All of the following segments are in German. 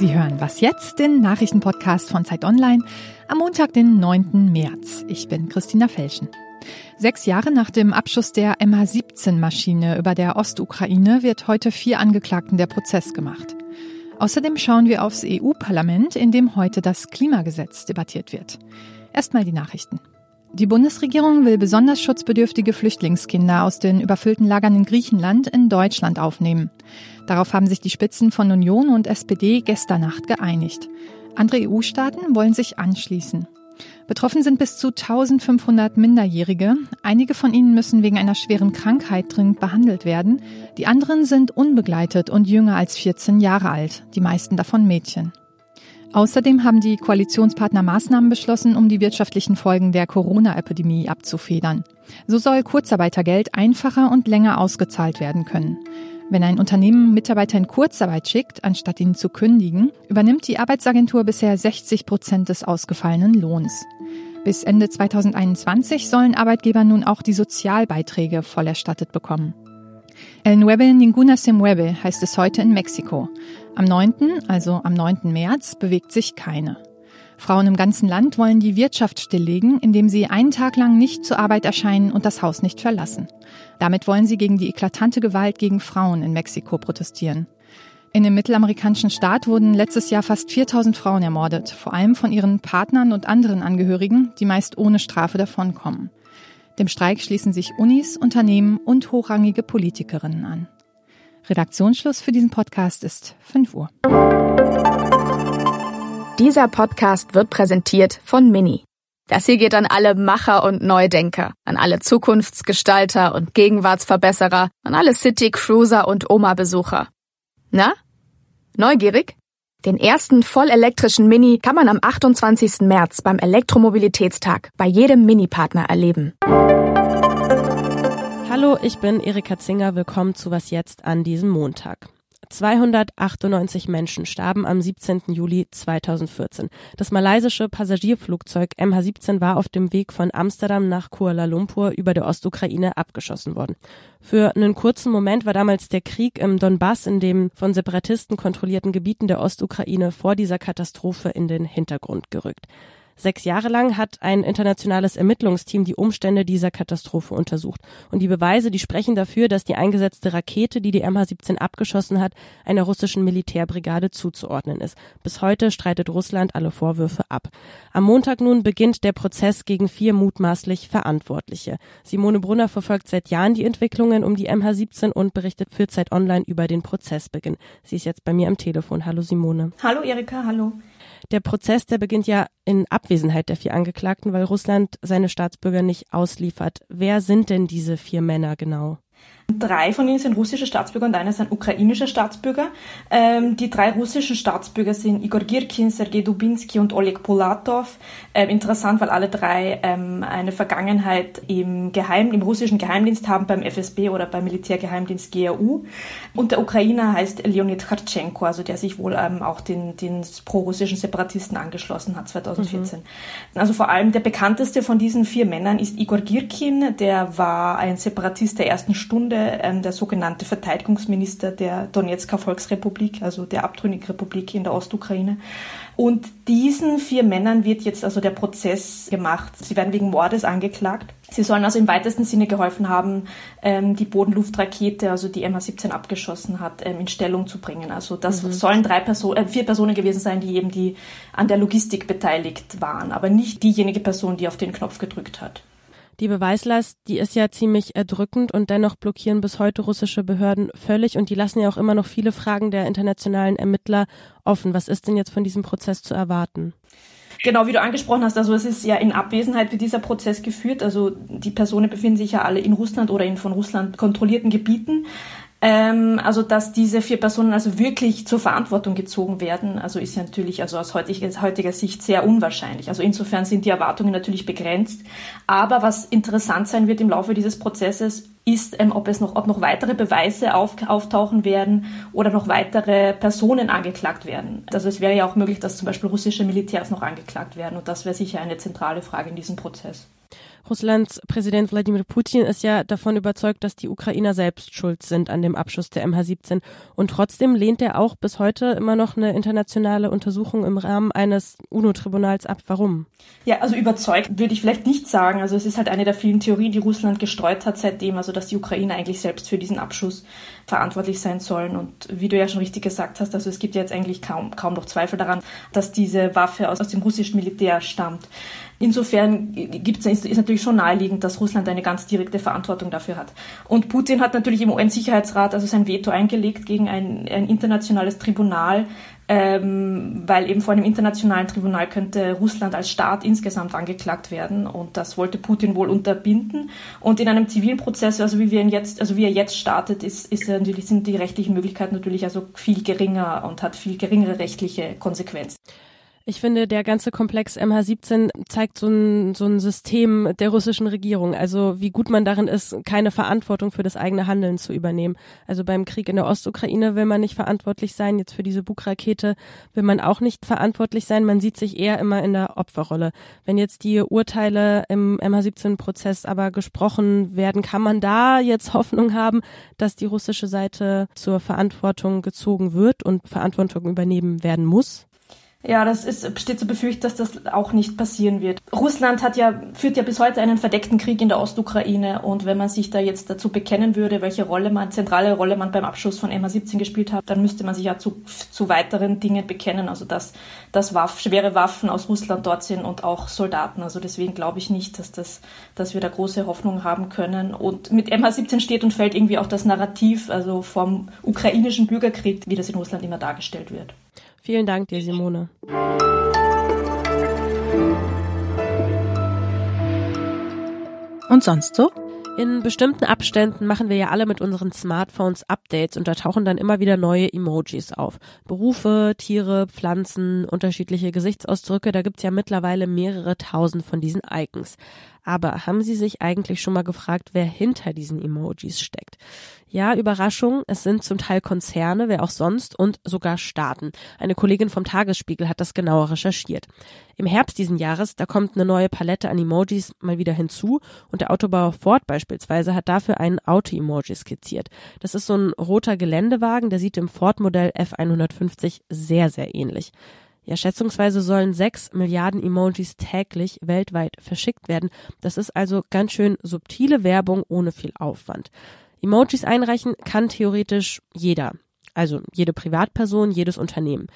Sie hören Was jetzt, den Nachrichtenpodcast von Zeit Online am Montag, den 9. März. Ich bin Christina Felschen. Sechs Jahre nach dem Abschuss der MH17-Maschine über der Ostukraine wird heute vier Angeklagten der Prozess gemacht. Außerdem schauen wir aufs EU-Parlament, in dem heute das Klimagesetz debattiert wird. Erstmal die Nachrichten. Die Bundesregierung will besonders schutzbedürftige Flüchtlingskinder aus den überfüllten Lagern in Griechenland in Deutschland aufnehmen. Darauf haben sich die Spitzen von Union und SPD gestern Nacht geeinigt. Andere EU-Staaten wollen sich anschließen. Betroffen sind bis zu 1500 Minderjährige. Einige von ihnen müssen wegen einer schweren Krankheit dringend behandelt werden. Die anderen sind unbegleitet und jünger als 14 Jahre alt, die meisten davon Mädchen. Außerdem haben die Koalitionspartner Maßnahmen beschlossen, um die wirtschaftlichen Folgen der Corona-Epidemie abzufedern. So soll Kurzarbeitergeld einfacher und länger ausgezahlt werden können. Wenn ein Unternehmen Mitarbeiter in Kurzarbeit schickt, anstatt ihn zu kündigen, übernimmt die Arbeitsagentur bisher 60 Prozent des ausgefallenen Lohns. Bis Ende 2021 sollen Arbeitgeber nun auch die Sozialbeiträge voll erstattet bekommen. El Nueve Ninguna se mueve heißt es heute in Mexiko. Am 9., also am 9. März, bewegt sich keine. Frauen im ganzen Land wollen die Wirtschaft stilllegen, indem sie einen Tag lang nicht zur Arbeit erscheinen und das Haus nicht verlassen. Damit wollen sie gegen die eklatante Gewalt gegen Frauen in Mexiko protestieren. In dem mittelamerikanischen Staat wurden letztes Jahr fast 4000 Frauen ermordet, vor allem von ihren Partnern und anderen Angehörigen, die meist ohne Strafe davonkommen. Dem Streik schließen sich Unis, Unternehmen und hochrangige Politikerinnen an. Redaktionsschluss für diesen Podcast ist 5 Uhr. Dieser Podcast wird präsentiert von Mini. Das hier geht an alle Macher und Neudenker, an alle Zukunftsgestalter und Gegenwartsverbesserer, an alle City-Cruiser und Oma-Besucher. Na? Neugierig? Den ersten vollelektrischen Mini kann man am 28. März beim Elektromobilitätstag bei jedem Mini-Partner erleben. Hallo, ich bin Erika Zinger. Willkommen zu Was jetzt an diesem Montag. 298 Menschen starben am 17. Juli 2014. Das malaysische Passagierflugzeug MH17 war auf dem Weg von Amsterdam nach Kuala Lumpur über der Ostukraine abgeschossen worden. Für einen kurzen Moment war damals der Krieg im Donbass in den von Separatisten kontrollierten Gebieten der Ostukraine vor dieser Katastrophe in den Hintergrund gerückt. Sechs Jahre lang hat ein internationales Ermittlungsteam die Umstände dieser Katastrophe untersucht. Und die Beweise, die sprechen dafür, dass die eingesetzte Rakete, die die MH17 abgeschossen hat, einer russischen Militärbrigade zuzuordnen ist. Bis heute streitet Russland alle Vorwürfe ab. Am Montag nun beginnt der Prozess gegen vier mutmaßlich Verantwortliche. Simone Brunner verfolgt seit Jahren die Entwicklungen um die MH17 und berichtet für Zeit Online über den Prozessbeginn. Sie ist jetzt bei mir am Telefon. Hallo Simone. Hallo Erika, hallo. Der Prozess, der beginnt ja in Abwesenheit der vier Angeklagten, weil Russland seine Staatsbürger nicht ausliefert. Wer sind denn diese vier Männer genau? Drei von ihnen sind russische Staatsbürger und einer ist ein ukrainischer Staatsbürger. Ähm, die drei russischen Staatsbürger sind Igor Girkin, Sergei Dubinsky und Oleg Polatov. Ähm, interessant, weil alle drei ähm, eine Vergangenheit im, Geheim, im russischen Geheimdienst haben, beim FSB oder beim Militärgeheimdienst GRU. Und der Ukrainer heißt Leonid Kharchenko, also der sich wohl ähm, auch den, den pro-russischen Separatisten angeschlossen hat 2014. Mhm. Also vor allem der bekannteste von diesen vier Männern ist Igor Girkin, der war ein Separatist der ersten Stunde ähm, der sogenannte Verteidigungsminister der Donetsker Volksrepublik, also der abtrünnigen Republik in der Ostukraine. Und diesen vier Männern wird jetzt also der Prozess gemacht. Sie werden wegen Mordes angeklagt. Sie sollen also im weitesten Sinne geholfen haben, ähm, die Bodenluftrakete, also die MH17 abgeschossen hat, ähm, in Stellung zu bringen. Also das mhm. sollen drei Personen, äh, vier Personen gewesen sein, die eben die an der Logistik beteiligt waren, aber nicht diejenige Person, die auf den Knopf gedrückt hat. Die Beweislast, die ist ja ziemlich erdrückend und dennoch blockieren bis heute russische Behörden völlig und die lassen ja auch immer noch viele Fragen der internationalen Ermittler offen. Was ist denn jetzt von diesem Prozess zu erwarten? Genau, wie du angesprochen hast, also es ist ja in Abwesenheit wird dieser Prozess geführt. Also die Personen befinden sich ja alle in Russland oder in von Russland kontrollierten Gebieten. Ähm, also dass diese vier Personen also wirklich zur Verantwortung gezogen werden, also ist ja natürlich also aus heutiger, heutiger Sicht sehr unwahrscheinlich. Also insofern sind die Erwartungen natürlich begrenzt. Aber was interessant sein wird im Laufe dieses Prozesses, ist, ähm, ob es noch, ob noch weitere Beweise auf, auftauchen werden oder noch weitere Personen angeklagt werden. Also es wäre ja auch möglich, dass zum Beispiel russische Militärs noch angeklagt werden und das wäre sicher eine zentrale Frage in diesem Prozess. Russlands Präsident Wladimir Putin ist ja davon überzeugt, dass die Ukrainer selbst schuld sind an dem Abschuss der MH17. Und trotzdem lehnt er auch bis heute immer noch eine internationale Untersuchung im Rahmen eines UNO-Tribunals ab. Warum? Ja, also überzeugt würde ich vielleicht nicht sagen. Also es ist halt eine der vielen Theorien, die Russland gestreut hat seitdem, also dass die Ukrainer eigentlich selbst für diesen Abschuss verantwortlich sein sollen. Und wie du ja schon richtig gesagt hast, also es gibt jetzt eigentlich kaum, kaum noch Zweifel daran, dass diese Waffe aus, aus dem russischen Militär stammt. Insofern gibt's, ist, ist natürlich schon naheliegend, dass Russland eine ganz direkte Verantwortung dafür hat. Und Putin hat natürlich im UN-Sicherheitsrat also sein Veto eingelegt gegen ein, ein internationales Tribunal, ähm, weil eben vor einem internationalen Tribunal könnte Russland als Staat insgesamt angeklagt werden und das wollte Putin wohl unterbinden. Und in einem zivilen Prozess, also wie wir ihn jetzt, also wie er jetzt startet, ist, ist natürlich, sind die rechtlichen Möglichkeiten natürlich also viel geringer und hat viel geringere rechtliche Konsequenzen. Ich finde, der ganze Komplex MH17 zeigt so ein, so ein System der russischen Regierung. Also wie gut man darin ist, keine Verantwortung für das eigene Handeln zu übernehmen. Also beim Krieg in der Ostukraine will man nicht verantwortlich sein. Jetzt für diese Bug-Rakete will man auch nicht verantwortlich sein. Man sieht sich eher immer in der Opferrolle. Wenn jetzt die Urteile im MH17-Prozess aber gesprochen werden, kann man da jetzt Hoffnung haben, dass die russische Seite zur Verantwortung gezogen wird und Verantwortung übernehmen werden muss? Ja, das ist, besteht zu befürchten, dass das auch nicht passieren wird. Russland hat ja, führt ja bis heute einen verdeckten Krieg in der Ostukraine und wenn man sich da jetzt dazu bekennen würde, welche Rolle man, zentrale Rolle man beim Abschuss von MH17 gespielt hat, dann müsste man sich ja zu, zu weiteren Dingen bekennen, also dass, dass Waff, schwere Waffen aus Russland dort sind und auch Soldaten. Also deswegen glaube ich nicht, dass das, dass wir da große Hoffnung haben können. Und mit MH17 steht und fällt irgendwie auch das Narrativ, also vom ukrainischen Bürgerkrieg, wie das in Russland immer dargestellt wird. Vielen Dank dir, Simone. Und sonst so? In bestimmten Abständen machen wir ja alle mit unseren Smartphones Updates und da tauchen dann immer wieder neue Emojis auf. Berufe, Tiere, Pflanzen, unterschiedliche Gesichtsausdrücke, da gibt's ja mittlerweile mehrere tausend von diesen Icons. Aber haben Sie sich eigentlich schon mal gefragt, wer hinter diesen Emojis steckt? Ja, Überraschung, es sind zum Teil Konzerne, wer auch sonst und sogar Staaten. Eine Kollegin vom Tagesspiegel hat das genauer recherchiert. Im Herbst diesen Jahres, da kommt eine neue Palette an Emojis mal wieder hinzu und der Autobauer Ford beispielsweise hat dafür einen Auto-Emoji skizziert. Das ist so ein roter Geländewagen, der sieht dem Ford-Modell F150 sehr, sehr ähnlich. Ja, schätzungsweise sollen sechs Milliarden Emojis täglich weltweit verschickt werden. Das ist also ganz schön subtile Werbung ohne viel Aufwand. Emojis einreichen kann theoretisch jeder. Also jede Privatperson, jedes Unternehmen.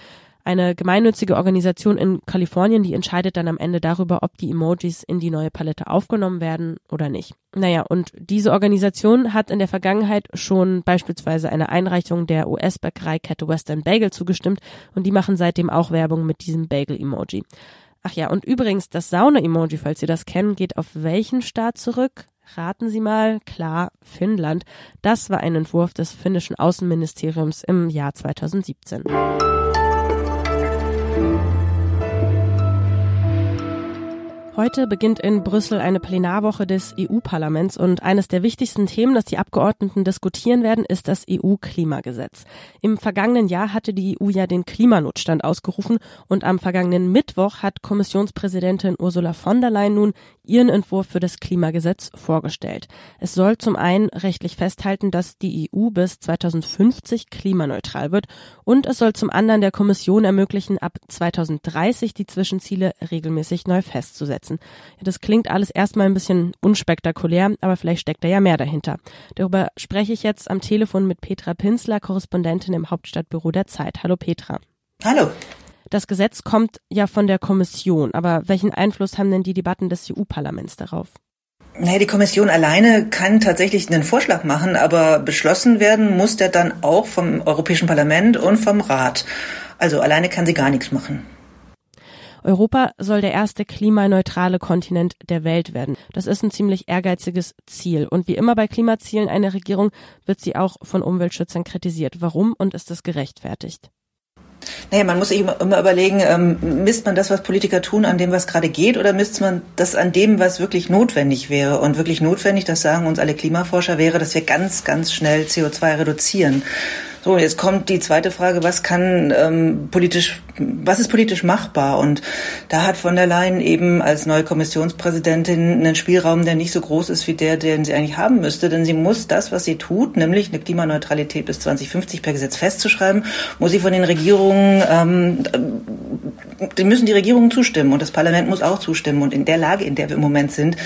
Eine gemeinnützige Organisation in Kalifornien, die entscheidet dann am Ende darüber, ob die Emojis in die neue Palette aufgenommen werden oder nicht. Naja, und diese Organisation hat in der Vergangenheit schon beispielsweise eine Einreichung der US-Bäckereikette Western Bagel zugestimmt und die machen seitdem auch Werbung mit diesem Bagel-Emoji. Ach ja, und übrigens, das Sauna-Emoji, falls Sie das kennen, geht auf welchen Staat zurück? Raten Sie mal, klar, Finnland. Das war ein Entwurf des finnischen Außenministeriums im Jahr 2017. Heute beginnt in Brüssel eine Plenarwoche des EU-Parlaments und eines der wichtigsten Themen, das die Abgeordneten diskutieren werden, ist das EU-Klimagesetz. Im vergangenen Jahr hatte die EU ja den Klimanotstand ausgerufen und am vergangenen Mittwoch hat Kommissionspräsidentin Ursula von der Leyen nun ihren Entwurf für das Klimagesetz vorgestellt. Es soll zum einen rechtlich festhalten, dass die EU bis 2050 klimaneutral wird und es soll zum anderen der Kommission ermöglichen, ab 2030 die Zwischenziele regelmäßig neu festzusetzen umsetzen. Ja, das klingt alles erstmal ein bisschen unspektakulär, aber vielleicht steckt da ja mehr dahinter. Darüber spreche ich jetzt am Telefon mit Petra Pinsler, Korrespondentin im Hauptstadtbüro der Zeit. Hallo Petra. Hallo. Das Gesetz kommt ja von der Kommission, aber welchen Einfluss haben denn die Debatten des EU-Parlaments darauf? Naja, die Kommission alleine kann tatsächlich einen Vorschlag machen, aber beschlossen werden muss der dann auch vom Europäischen Parlament und vom Rat. Also alleine kann sie gar nichts machen. Europa soll der erste klimaneutrale Kontinent der Welt werden. Das ist ein ziemlich ehrgeiziges Ziel. Und wie immer bei Klimazielen einer Regierung wird sie auch von Umweltschützern kritisiert. Warum und ist das gerechtfertigt? Naja, man muss sich immer, überlegen, ähm, misst man das, was Politiker tun, an dem, was gerade geht, oder misst man das an dem, was wirklich notwendig wäre? Und wirklich notwendig, das sagen uns alle Klimaforscher, wäre, dass wir ganz, ganz schnell CO2 reduzieren. So, jetzt kommt die zweite Frage, was kann ähm, politisch, was ist politisch machbar? Und da hat von der Leyen eben als neue Kommissionspräsidentin einen Spielraum, der nicht so groß ist wie der, den sie eigentlich haben müsste. Denn sie muss das, was sie tut, nämlich eine Klimaneutralität bis 2050 per Gesetz festzuschreiben, muss sie von den Regierungen, ähm, die müssen die Regierungen zustimmen und das Parlament muss auch zustimmen. Und in der Lage, in der wir im Moment sind,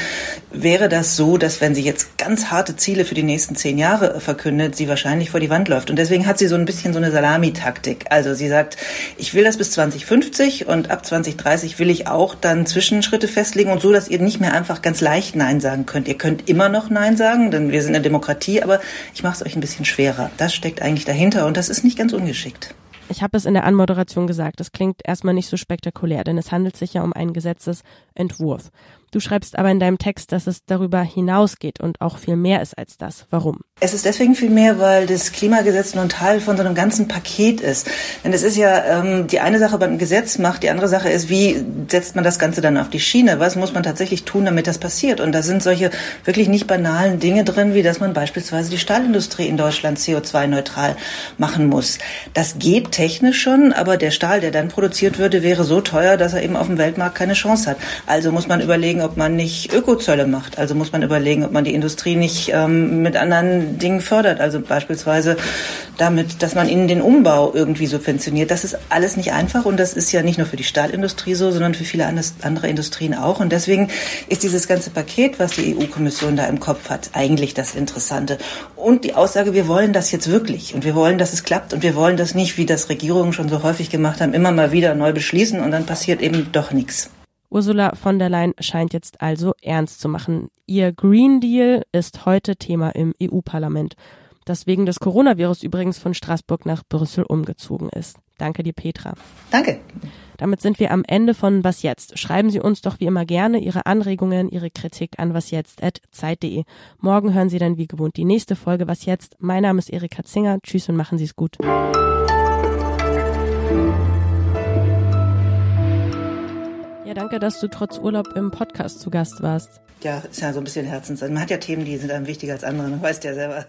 wäre das so, dass wenn sie jetzt ganz harte Ziele für die nächsten zehn Jahre verkündet, sie wahrscheinlich vor die Wand läuft. Und deswegen hat sie so ein bisschen so eine Salamitaktik. Also sie sagt, ich will das bis 2050 und ab 2030 will ich auch dann Zwischenschritte festlegen und so, dass ihr nicht mehr einfach ganz leicht Nein sagen könnt. Ihr könnt immer noch Nein sagen, denn wir sind eine Demokratie, aber ich mache es euch ein bisschen schwerer. Das steckt eigentlich dahinter und das ist nicht ganz ungeschickt. Ich habe es in der Anmoderation gesagt, es klingt erstmal nicht so spektakulär, denn es handelt sich ja um einen Gesetzesentwurf. Du schreibst aber in deinem Text, dass es darüber hinausgeht und auch viel mehr ist als das. Warum? Es ist deswegen viel mehr, weil das Klimagesetz nur ein Teil von so einem ganzen Paket ist. Denn es ist ja ähm, die eine Sache beim Gesetz macht, die andere Sache ist, wie setzt man das Ganze dann auf die Schiene? Was muss man tatsächlich tun, damit das passiert? Und da sind solche wirklich nicht banalen Dinge drin, wie dass man beispielsweise die Stahlindustrie in Deutschland CO2-neutral machen muss. Das geht technisch schon, aber der Stahl, der dann produziert würde, wäre so teuer, dass er eben auf dem Weltmarkt keine Chance hat. Also muss man überlegen, ob man nicht Ökozölle macht. Also muss man überlegen, ob man die Industrie nicht ähm, mit anderen Dingen fördert. Also beispielsweise damit, dass man ihnen den Umbau irgendwie subventioniert. Das ist alles nicht einfach und das ist ja nicht nur für die Stahlindustrie so, sondern für viele andere Industrien auch. Und deswegen ist dieses ganze Paket, was die EU-Kommission da im Kopf hat, eigentlich das Interessante. Und die Aussage, wir wollen das jetzt wirklich und wir wollen, dass es klappt und wir wollen das nicht, wie das Regierungen schon so häufig gemacht haben, immer mal wieder neu beschließen und dann passiert eben doch nichts. Ursula von der Leyen scheint jetzt also ernst zu machen. Ihr Green Deal ist heute Thema im EU-Parlament, das wegen des Coronavirus übrigens von Straßburg nach Brüssel umgezogen ist. Danke dir, Petra. Danke. Damit sind wir am Ende von Was Jetzt. Schreiben Sie uns doch wie immer gerne Ihre Anregungen, Ihre Kritik an wasjetzt.zeit.de. Morgen hören Sie dann wie gewohnt die nächste Folge Was Jetzt. Mein Name ist Erika Zinger. Tschüss und machen Sie es gut. Ja, danke, dass du trotz Urlaub im Podcast zu Gast warst. Ja, ist ja so ein bisschen Herzens. Man hat ja Themen, die sind einem wichtiger als andere. Du weißt ja selber.